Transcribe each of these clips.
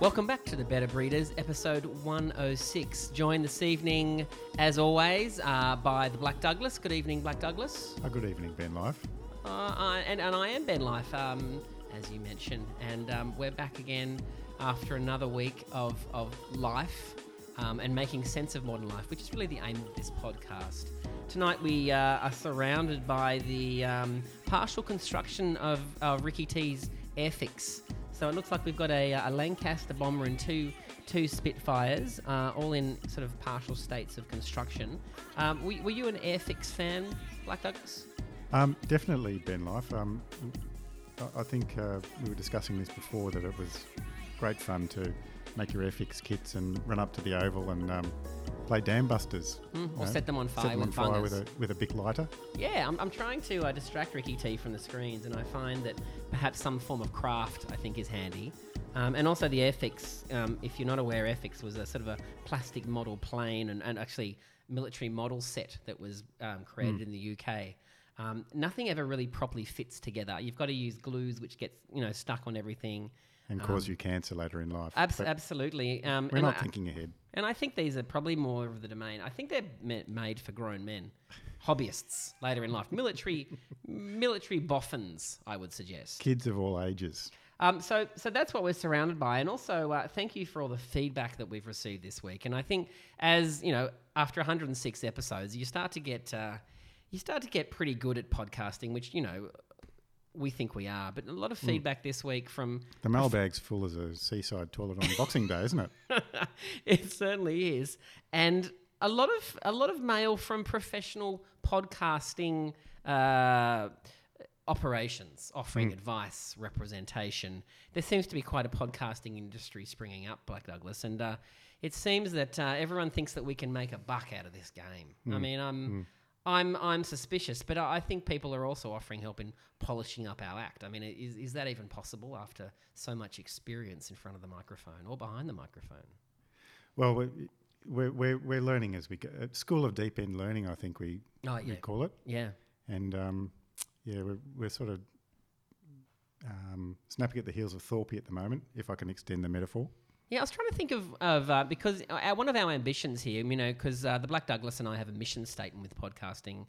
Welcome back to the Better Breeders, episode 106. Joined this evening, as always, uh, by the Black Douglas. Good evening, Black Douglas. Oh, good evening, Ben Life. Uh, I, and, and I am Ben Life, um, as you mentioned. And um, we're back again after another week of, of life um, and making sense of modern life, which is really the aim of this podcast. Tonight we uh, are surrounded by the um, partial construction of, of Ricky T's Airfix. So it looks like we've got a, a Lancaster bomber and two two Spitfires, uh, all in sort of partial states of construction. Um, were, were you an Airfix fan, Black Douglas? Um, definitely, Ben Life. Um, I- I think uh, we were discussing this before that it was great fun to make your Airfix kits and run up to the oval and um, play dam busters. Mm, or know, set them on fire set them with fire with a with a big lighter. Yeah, I'm, I'm trying to uh, distract Ricky T from the screens, and I find that perhaps some form of craft I think is handy. Um, and also the Airfix, um, if you're not aware, Airfix was a sort of a plastic model plane and, and actually military model set that was um, created in the UK. Um, nothing ever really properly fits together. You've got to use glues, which gets you know stuck on everything. And cause you cancer later in life. Abs- absolutely. Um, we're not I- thinking ahead. and I think these are probably more of the domain. I think they're ma- made for grown men, hobbyists later in life, military, military boffins. I would suggest. Kids of all ages. Um, so, so that's what we're surrounded by, and also uh, thank you for all the feedback that we've received this week. And I think, as you know, after 106 episodes, you start to get uh, you start to get pretty good at podcasting, which you know we think we are. But a lot of feedback this week from The mailbag's full as a seaside toilet on Boxing Day, isn't it? it certainly is, and a lot of a lot of mail from professional podcasting uh, operations offering advice, representation. There seems to be quite a podcasting industry springing up, Black Douglas, and uh, it seems that uh, everyone thinks that we can make a buck out of this game. I mean, I'm. I'm I'm suspicious, but I I think people are also offering help in polishing up our act. I mean, is is that even possible after so much experience in front of the microphone or behind the microphone? Well, we're, we're, we're, we're learning as we go. School of Deep End Learning, I think we, Oh we call it. yeah. And um, yeah, we're, we're sort of um, snapping at the heels of Thorpe at the moment, if I can extend the metaphor. Yeah, I was trying to think of, of uh, because our, one of our ambitions here, you know, because uh, the Black Douglas and I have a mission statement with podcasting,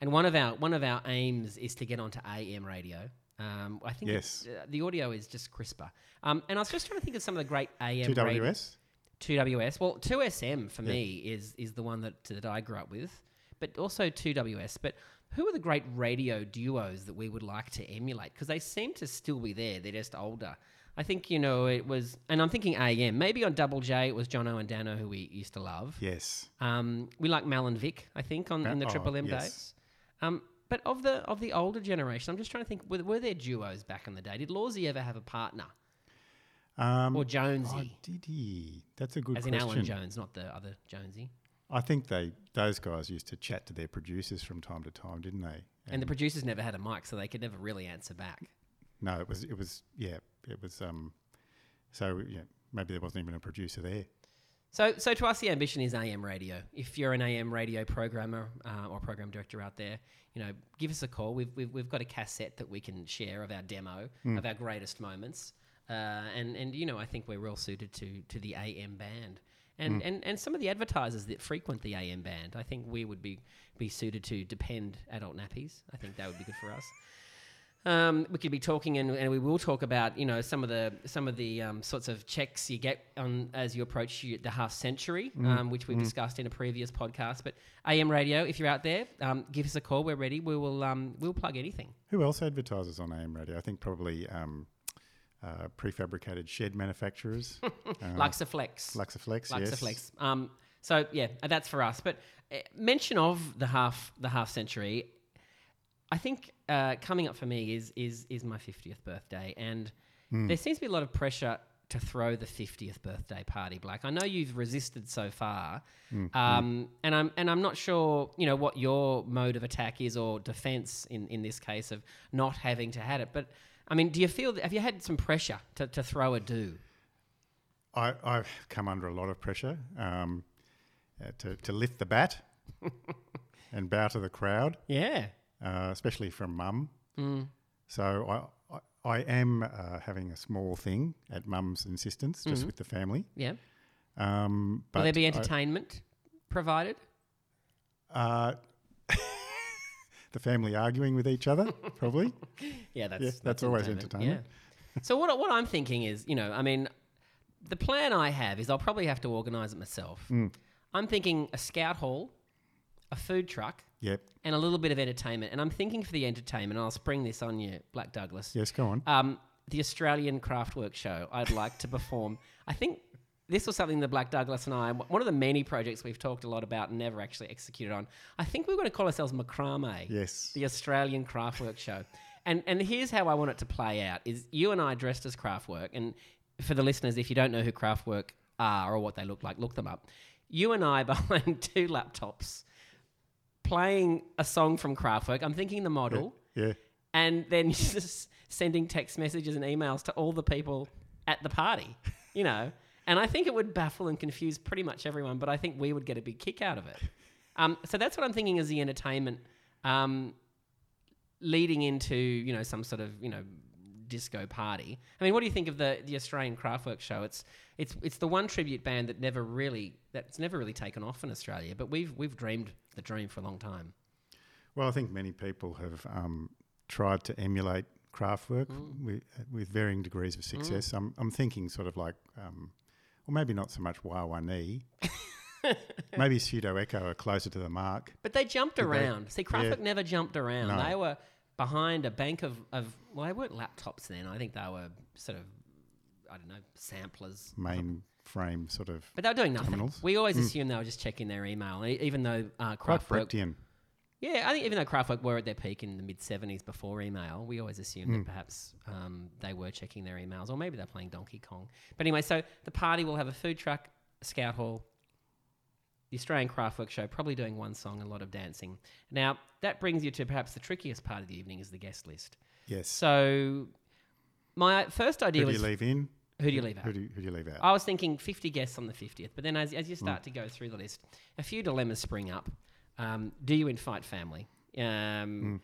and one of our one of our aims is to get onto AM radio. Um, I think Yes. uh, the audio is just crisper. Um, and I was just trying to think of some of the great AM 2WS? 2WS. Well, 2SM for me is is the one that that I grew up with, but also 2WS. But who are the great radio duos that we would like to emulate? Because they seem to still be there. They're just older. I think you know it was, and I'm thinking AM. Maybe on Double J it was Jono and Dano who we used to love. Yes. Um, we like Mal and Vic, I think, on, in the oh, Triple M yes. days. Um, but of the of the older generation, I'm just trying to think: were, were there duos back in the day? Did Lawsy ever have a partner Um, or oh, Jonesy, did he? That's a good question. as in. Alan Jones, not the other Jonesy? I think they those guys used to chat to their producers from time to time, didn't they? And the producers never had a mic, so they could never really answer back. No, it was it was yeah, it was um. So yeah, maybe there wasn't even a producer there. So, so to us, the ambition is AM radio. If you're an AM radio programmer uh, or program director out there, you know, give us a call. We've, we've, we've got a cassette that we can share of our demo of our greatest moments, uh, and and you know, I think we're well suited to to the AM band. And, and, and some of the advertisers that frequent the AM band, I think we would be, be suited to depend adult nappies. I think that would be good for us. Um, we could be talking, and, and we will talk about you know some of the some of the um, sorts of checks you get on as you approach you, the half century, um, which we've discussed in a previous podcast. But AM radio, if you're out there, um, give us a call. We're ready. We will um, we'll plug anything. Who else advertises on AM radio? I think probably um, uh, prefabricated shed manufacturers. uh, Luxaflex, Luxaflex, yes. Luxaflex. Um, so yeah, that's for us. But uh, mention of the half the half century, I think uh, coming up for me is is is my fiftieth birthday, and there seems to be a lot of pressure to throw the fiftieth birthday party. Black, I know you've resisted so far, um, and I'm and I'm not sure you know what your mode of attack is or defense in in this case of not having to had it, but. I mean, do you feel? Have you had some pressure to, to throw a do? I, I've come under a lot of pressure um, uh, to, to lift the bat and bow to the crowd, Yeah. Uh, especially from mum. Mm. So I, I, I am uh, having a small thing at Mum's insistence, just Mhm. with the family. Yeah. Um, but Will there be I- entertainment provided? uh, the family arguing with each other, probably. Yeah, that's Yeah, that's always entertainment. Yeah. so what what I'm thinking is, you know, I mean, the plan I have is I'll probably have to organise it myself. Mm. I'm thinking a scout hall, a food truck, Yep. and a little bit of entertainment. And I'm thinking for the entertainment, I'll spring this on you, Black Douglas. Yes, go on. Um, the Australian Kraftwerk Show. I'd like to perform. I think this was something that Black Douglas and I, one of the many projects we've talked a lot about and never actually executed on. I think we're going to call ourselves Macrame Yes. the Australian Kraftwerk Show. And and here's how I want it to play out: is you and I dressed as Kraftwerk, and for the listeners, if you don't know who Kraftwerk are or what they look like, look them up. You and I behind two laptops, playing a song from Kraftwerk. I'm thinking the model, Yeah. and then just sending text messages and emails to all the people at the party. You know, and I think it would baffle and confuse pretty much everyone, but I think we would get a big kick out of it. Um, so that's what I'm thinking as the entertainment. Um, leading into you know some sort of you know disco party. I mean, what do you think of the the Australian Kraftwerk show? It's it's it's the one tribute band that never really that's never really taken off in Australia, but we've we've dreamed the dream for a long time. Well, I think many people have um, tried to emulate Kraftwerk Mm. with, with varying degrees of success. I'm, I'm thinking sort of like, um, well, maybe not so much Wa Wa Nee. maybe Pseudo Echo are closer to the mark. But they jumped Did they? around. See, Kraftwerk Yeah. never jumped around. No. They were behind a bank of, of well, they weren't laptops then. I think they were sort of I don't know samplers. Mainframe sort of But they were doing nothing. Terminals. We always Mm. assumed they were just checking their email, e- even though uh, quite Kraftwerk Brechtian. Yeah, I think even though Kraftwerk were at their peak in the mid 70s before email, we always assumed that perhaps um, they were checking their emails, or maybe they're playing Donkey Kong. But anyway, so the party will have a food truck, a scout hall, the Australian Kraftwerk show, probably doing one song, a lot of dancing. Now, that brings you to perhaps the trickiest part of the evening is the guest list. Yes. So, my first idea Who do was you leave in? Who do you leave out? Who do you, who do you leave out? I was thinking 50 guests on the 50th, but then as, as you start to go through the list, a few dilemmas spring up. Um, do you invite family? Um,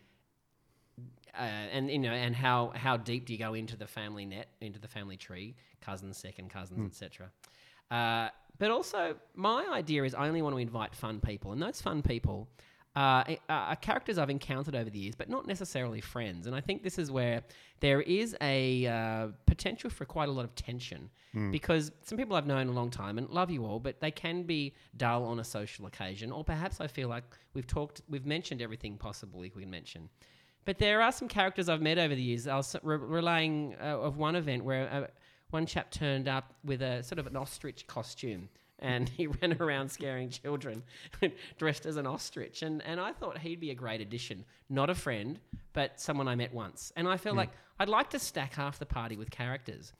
uh, and you know, and how how deep do you go into the family net, into the family tree, cousins, second cousins, etc. Uh, but also, my idea is I only want to invite fun people, and those fun people uh, are characters I've encountered over the years, but not necessarily friends. And I think this is where there is a uh, potential for quite a lot of tension because some people I've known a long time and love you all, but they can be dull on a social occasion, or perhaps I feel like we've talked, we've mentioned everything possible we can mention. But there are some characters I've met over the years. I was re- relaying uh, of one event where uh, one chap turned up with a sort of an ostrich costume and he ran around scaring children dressed as an ostrich. And, and I thought he'd be a great addition. Not a friend, but someone I met once. And I feel like I'd like to stack half the party with characters.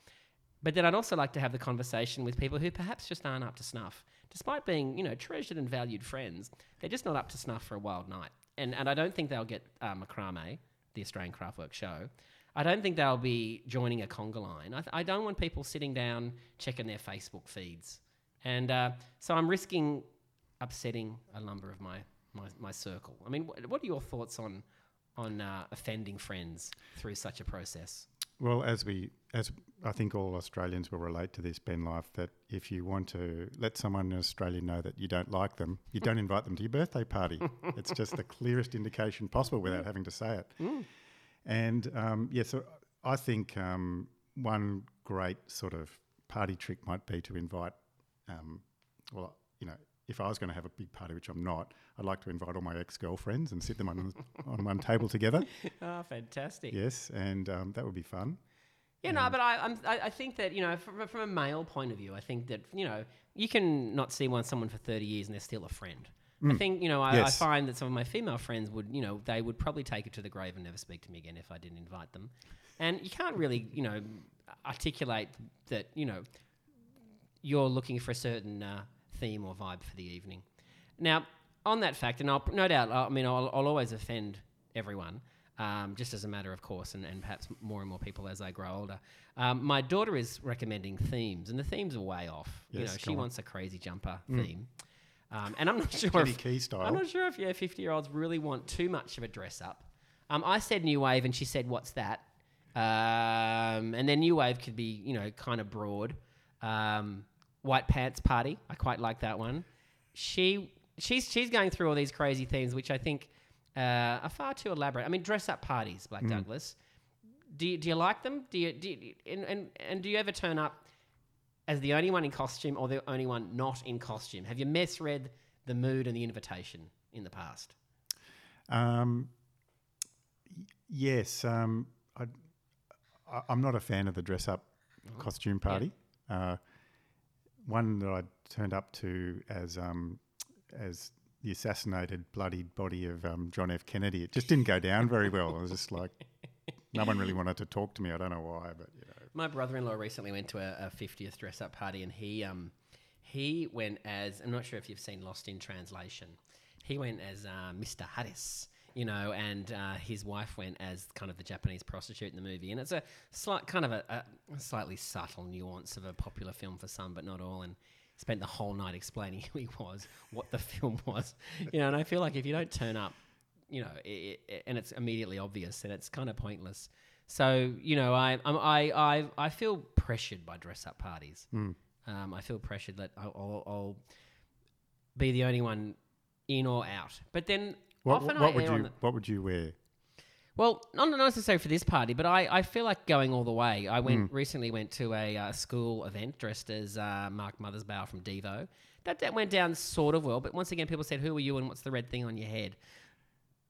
But then I'd also like to have the conversation with people who perhaps just aren't up to snuff. Despite being, you know, treasured and valued friends, they're just not up to snuff for a wild night. And, and I don't think they'll get uh, Macrame, the Australian Kraftwerk show. I don't think they'll be joining a conga line. I, th- I don't want people sitting down checking their Facebook feeds. And uh, so I'm risking upsetting a number of my, my, my circle. I mean, wh- what are your thoughts on, on uh, offending friends through such a process? Well, as we, as I think all Australians will relate to this, Ben Life, that if you want to let someone in Australia know that you don't like them, you don't invite them to your birthday party. it's just the clearest indication possible without having to say it. And um, yeah, so I think um, one great sort of party trick might be to invite, um, well, you know, if I was going to have a big party, which I'm not, I'd like to invite all my ex girlfriends and sit them on, on one table together. Oh, fantastic. Yes, and um, that would be fun. Yeah, no, but I, I'm, I, I think that you know, from, from a male point of view, I think that you know, you can not see one someone for thirty years and they're still a friend. I think you know, I, Yes. I find that some of my female friends would, you know, they would probably take it to the grave and never speak to me again if I didn't invite them. And you can't really, you know, articulate that, you know, you're looking for a certain uh, theme or vibe for the evening. Now, on that fact, and I'll no doubt, I mean, I'll, I'll always offend everyone, um, just as a matter of course, and, and perhaps more and more people as I grow older. Um, my daughter is recommending themes, and the themes are way off. you know, she on. wants a crazy jumper theme, um, and I'm not sure if Key style. I'm not sure if yeah, 50 year olds really want too much of a dress up. Um, I said new wave, and she said, "What's that?" Um, and then new wave could be, you know, kind of broad. Um, White Pants Party, I quite like that one. She she's she's going through all these crazy things, which I think uh, are far too elaborate. I mean, dress up parties, Black Douglas. Do you, do you like them? Do you, do you and, and and do you ever turn up as the only one in costume or the only one not in costume? Have you misread the mood and the invitation in the past? Um, y- yes, um, I, I, I'm not a fan of the dress up costume party. Uh, one that I turned up to as um, as the assassinated, bloodied body of um, John F. Kennedy. It just didn't go down very well. It was just like no one really wanted to talk to me. I don't know why, but you know. My brother-in-law recently went to a, a 50th dress-up party, and he um, he went as I'm not sure if you've seen Lost in Translation. He went as uh, Mr. Harris, you know, and uh, his wife went as kind of the Japanese prostitute in the movie, and it's a slight kind of a, a slightly subtle nuance of a popular film for some, but not all, and. Spent the whole night explaining who he was, what the film was, you know. And I feel like if you don't turn up, you know, i i and it's immediately obvious, then it's kind of pointless. So you know, I I'm, I I I feel pressured by dress up parties. Um, I feel pressured that I'll, I'll, I'll be the only one in or out. But then What, often what I would you the, What would you wear? well, not necessarily for this party, but I, I feel like going all the way. I went recently went to a uh, school event dressed as uh, Mark Mothersbaugh from Devo. That, that went down sort of well, but once again, people said, "Who are you and what's the red thing on your head?"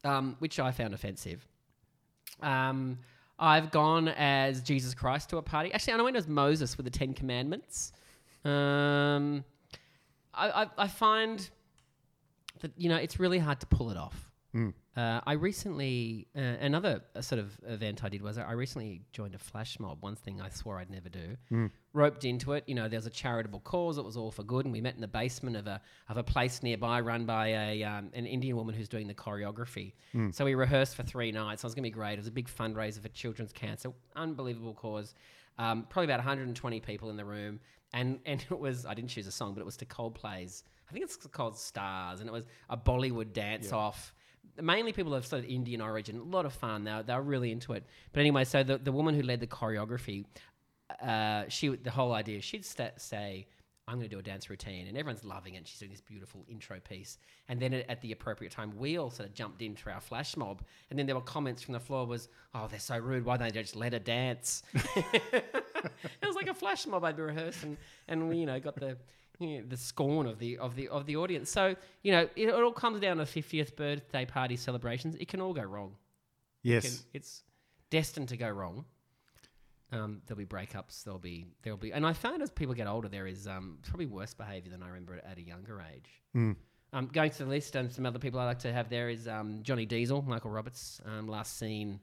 Um, which I found offensive. Um, I've gone as Jesus Christ to a party. Actually, I went as Moses with the Ten Commandments. Um, I, I, I find that you know it's really hard to pull it off. Uh, I recently uh, another uh, sort of event I did was I recently joined a flash mob. One thing I swore I'd never do. Roped into it. You know, there was a charitable cause. It was all for good, and we met in the basement of a of a place nearby, run by a um, an Indian woman who's doing the choreography. So we rehearsed for three nights. It was gonna be great. It was a big fundraiser for children's cancer. Unbelievable cause. Um, probably about 120 people in the room, and and it was I didn't choose a song, but it was to Coldplay's. I think it's called Stars, and it was a Bollywood dance off mainly people of sort of Indian origin. A lot of fun. They were, they were really into it. But anyway, so the, the woman who led the choreography, uh, she the whole idea, she'd sta say, I'm going to do a dance routine, and everyone's loving it. And she's doing this beautiful intro piece, and then at, at the appropriate time, we all sort of jumped into our flash mob, and then there were comments from the floor was, "Oh, they're so rude. Why don't they just let her dance?" it was like a flash mob I'd rehearsed, and and we you know got the you know, the scorn of the of the of the audience. So you know it, it all comes down to 50th birthday party celebrations. It can all go wrong. It Yes. can- it's destined to go wrong. Um, there'll be breakups. There'll be there'll be, and I found as people get older, there is um, probably worse behaviour than I remember at a younger age. Um, going to the list, and some other people I like to have there is um, Johnny Diesel, Michael Roberts, um, last seen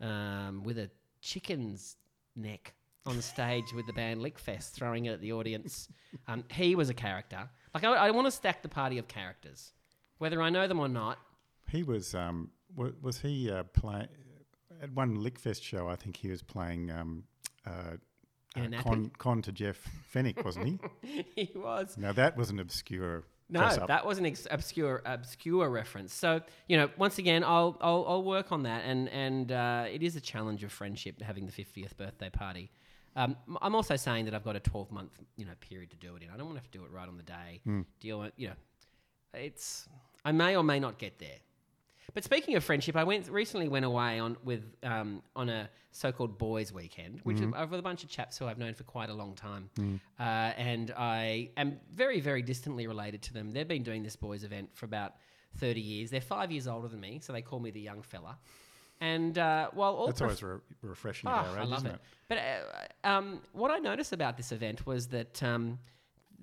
um, with a chicken's neck on the stage with the band Lickfest, throwing it at the audience. Um, he was a character. Like I, I want to stack the party of characters, whether I know them or not. He was. Um, was, was he uh, playing at one Lickfest show? I think he was playing um, uh, uh, con, con to Jeff Fenech, wasn't he? he was. now that was an obscure. No, that was an ex- obscure obscure reference. So you know, once again, I'll I'll, I'll work on that, and and uh, it is a challenge of friendship having the fiftieth birthday party. Um, I'm also saying that I've got a 12 month you know period to do it in. I don't want to have to do it right on the day. Deal with you know, it's I may or may not get there. But speaking of friendship, I went recently went away on with um, on a so-called boys' weekend, which is with a bunch of chaps who I've known for quite a long time, uh, and I am very very distantly related to them. They've been doing this boys' event for about thirty years. They're five years older than me, so they call me the young fella. And uh, while all That's always re- refreshing Oh, our I love isn't it. it? But uh, um, what I noticed about this event was that um,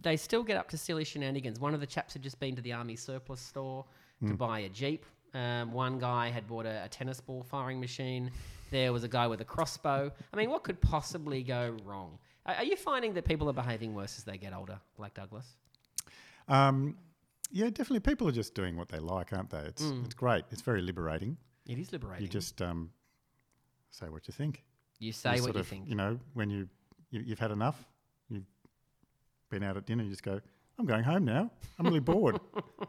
they still get up to silly shenanigans. One of the chaps had just been to the army surplus store Hmm. to buy a jeep. Um, one guy had bought a, a tennis ball firing machine. There was a guy with a crossbow. I mean, what could possibly go wrong? Are, are you finding that people are behaving worse as they get older, like Douglas? Um, yeah, definitely. People are just doing what they like, aren't they? It's Mm. it's great. It's very liberating. It is liberating. You just um, say what you think. You say what you of, think. You know, when you, you you've had enough, you've been out at dinner, you just go, "I'm going home now. I'm really bored.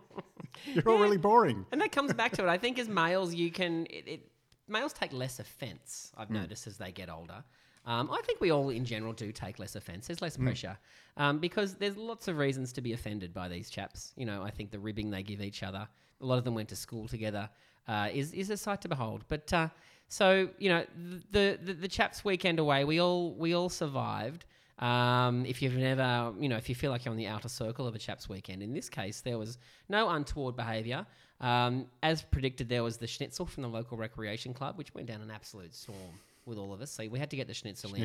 You're all really boring." And that comes back to it. I think as males, you can. It, it, males take less offence. I've noticed as they get older. Um, I think we all, in general, do take less offence. There's less pressure um, because there's lots of reasons to be offended by these chaps. You know, I think the ribbing they give each other. A lot of them went to school together. Uh, is is a sight to behold. But uh, so you know, the, the the chaps' weekend away, we all we all survived. Um, if you've never, you know, if you feel like you're on the outer circle of a chaps' weekend, in this case, there was no untoward behaviour. Um, as predicted, there was the schnitzel from the local recreation club, which went down an absolute storm with all of us. So we had to get the schnitzel in.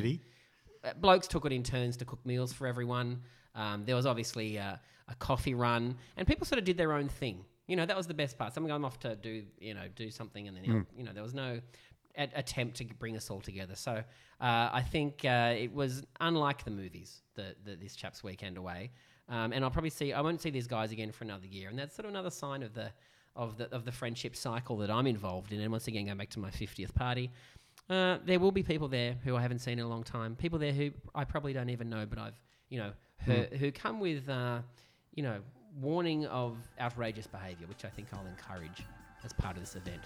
Uh, blokes took it in turns to cook meals for everyone. Um, there was obviously uh, a coffee run, and people sort of did their own thing. You know, that was the best part. Someone going off to do, you know, do something, and then Hmm. you know, there was no a- attempt to bring us all together. So uh, I think uh, it was unlike the movies, the, the this chap's weekend away. Um, and I'll probably see. I won't see these guys again for another year, and that's sort of another sign of the of the of the friendship cycle that I'm involved in. And once again, going back to my 50th party, uh, there will be people there who I haven't seen in a long time. People there who I probably don't even know, but I've you know who, who come with uh, you know warning of outrageous behaviour, which I think I'll encourage as part of this event.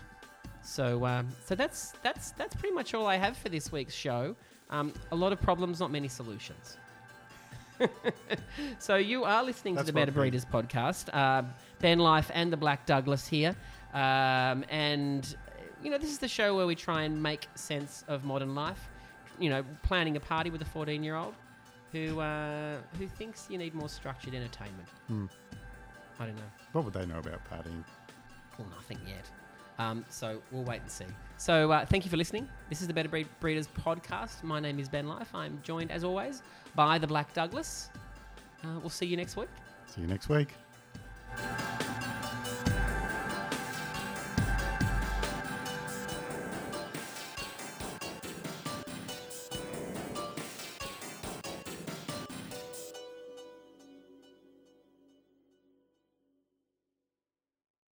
So um, so that's that's that's pretty much all I have for this week's show. Um, a lot of problems, not many solutions. so you are listening That's to the Better Breeders podcast. Uh, ben Life and the Black Douglas here, um, and you know this is the show where we try and make sense of modern life. You know, planning a party with a fourteen-year-old who uh, who thinks you need more structured entertainment. Hmm. I don't know. What would they know about partying? Well, nothing yet. Um, so we'll wait and see. So uh, thank you for listening. This is the Better Breed Breeders podcast. My name is Ben Life. I'm joined, as always, by the Black Douglas. Uh, we'll see you next week. See you next week.